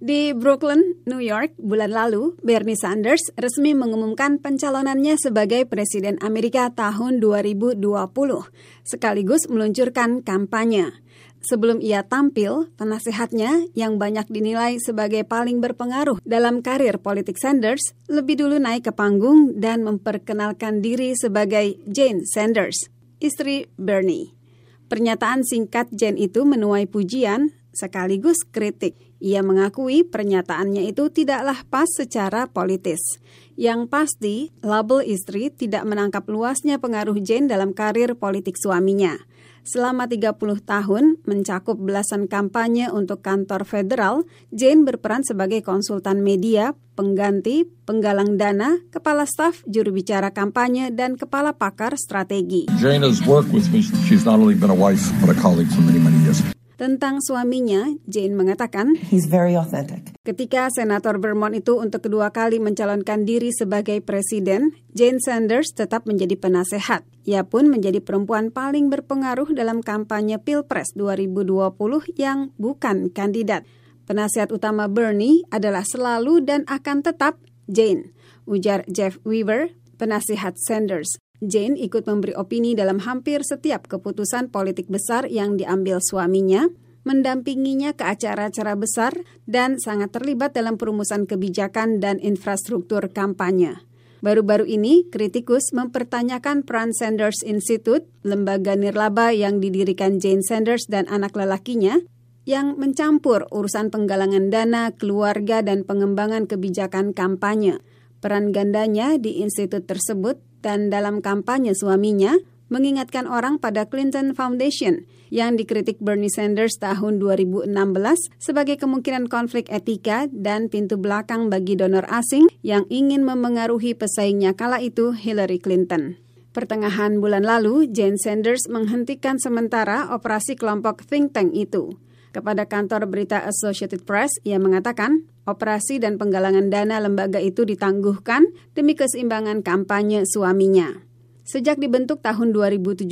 Di Brooklyn, New York, bulan lalu, Bernie Sanders resmi mengumumkan pencalonannya sebagai Presiden Amerika tahun 2020, sekaligus meluncurkan kampanye. Sebelum ia tampil, penasehatnya yang banyak dinilai sebagai paling berpengaruh dalam karir politik Sanders lebih dulu naik ke panggung dan memperkenalkan diri sebagai Jane Sanders, istri Bernie. Pernyataan singkat Jane itu menuai pujian sekaligus kritik. Ia mengakui pernyataannya itu tidaklah pas secara politis. Yang pasti, label istri tidak menangkap luasnya pengaruh Jane dalam karir politik suaminya. Selama 30 tahun, mencakup belasan kampanye untuk kantor federal, Jane berperan sebagai konsultan media, pengganti, penggalang dana, kepala staf, juru bicara kampanye, dan kepala pakar strategi. Jane has worked with me. She's not only been a wife, but a colleague for many, many years. Tentang suaminya, Jane mengatakan, He's very authentic. ketika Senator Vermont itu untuk kedua kali mencalonkan diri sebagai presiden, Jane Sanders tetap menjadi penasehat. Ia pun menjadi perempuan paling berpengaruh dalam kampanye Pilpres 2020 yang bukan kandidat. Penasihat utama Bernie adalah selalu dan akan tetap Jane, ujar Jeff Weaver, penasihat Sanders. Jane ikut memberi opini dalam hampir setiap keputusan politik besar yang diambil suaminya, mendampinginya ke acara-acara besar, dan sangat terlibat dalam perumusan kebijakan dan infrastruktur kampanye. Baru-baru ini, kritikus mempertanyakan peran Sanders Institute, lembaga nirlaba yang didirikan Jane Sanders dan anak lelakinya, yang mencampur urusan penggalangan dana, keluarga, dan pengembangan kebijakan kampanye. Peran gandanya di institut tersebut dan dalam kampanye suaminya mengingatkan orang pada Clinton Foundation yang dikritik Bernie Sanders tahun 2016 sebagai kemungkinan konflik etika dan pintu belakang bagi donor asing yang ingin memengaruhi pesaingnya kala itu Hillary Clinton. Pertengahan bulan lalu, Jane Sanders menghentikan sementara operasi kelompok think tank itu. Kepada kantor berita Associated Press, ia mengatakan operasi dan penggalangan dana lembaga itu ditangguhkan demi keseimbangan kampanye suaminya. Sejak dibentuk tahun 2017,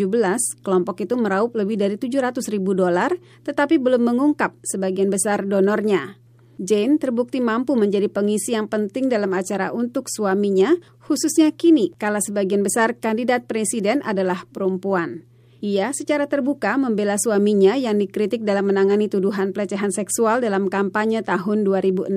kelompok itu meraup lebih dari 700 ribu dolar, tetapi belum mengungkap sebagian besar donornya. Jane terbukti mampu menjadi pengisi yang penting dalam acara untuk suaminya, khususnya kini kala sebagian besar kandidat presiden adalah perempuan. Ia secara terbuka membela suaminya yang dikritik dalam menangani tuduhan pelecehan seksual dalam kampanye tahun 2016.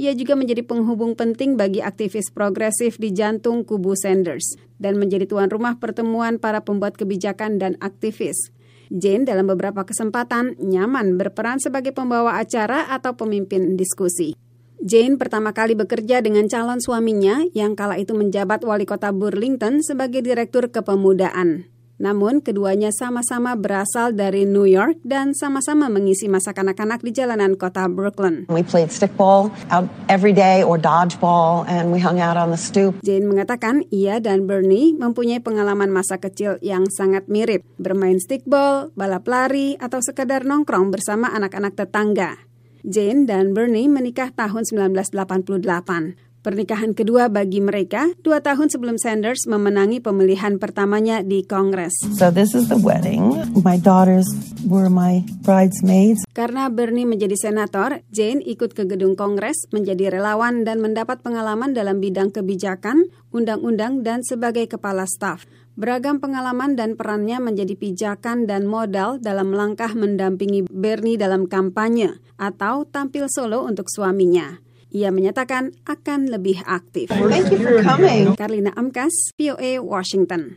Ia juga menjadi penghubung penting bagi aktivis progresif di jantung kubu Sanders dan menjadi tuan rumah pertemuan para pembuat kebijakan dan aktivis. Jane dalam beberapa kesempatan nyaman berperan sebagai pembawa acara atau pemimpin diskusi. Jane pertama kali bekerja dengan calon suaminya yang kala itu menjabat wali kota Burlington sebagai direktur kepemudaan. Namun, keduanya sama-sama berasal dari New York dan sama-sama mengisi masa kanak-kanak di jalanan kota Brooklyn. We played stickball out every day or dodgeball and we hung out on the stoop. Jane mengatakan ia dan Bernie mempunyai pengalaman masa kecil yang sangat mirip, bermain stickball, balap lari, atau sekadar nongkrong bersama anak-anak tetangga. Jane dan Bernie menikah tahun 1988. Pernikahan kedua bagi mereka dua tahun sebelum Sanders memenangi pemilihan pertamanya di Kongres. So this is the wedding. My daughters were my bridesmaids. Karena Bernie menjadi senator, Jane ikut ke gedung Kongres menjadi relawan dan mendapat pengalaman dalam bidang kebijakan, undang-undang, dan sebagai kepala staf. Beragam pengalaman dan perannya menjadi pijakan dan modal dalam langkah mendampingi Bernie dalam kampanye atau tampil solo untuk suaminya. Ia menyatakan akan lebih aktif. Thank you for coming. Karlina Amkas, VOA Washington.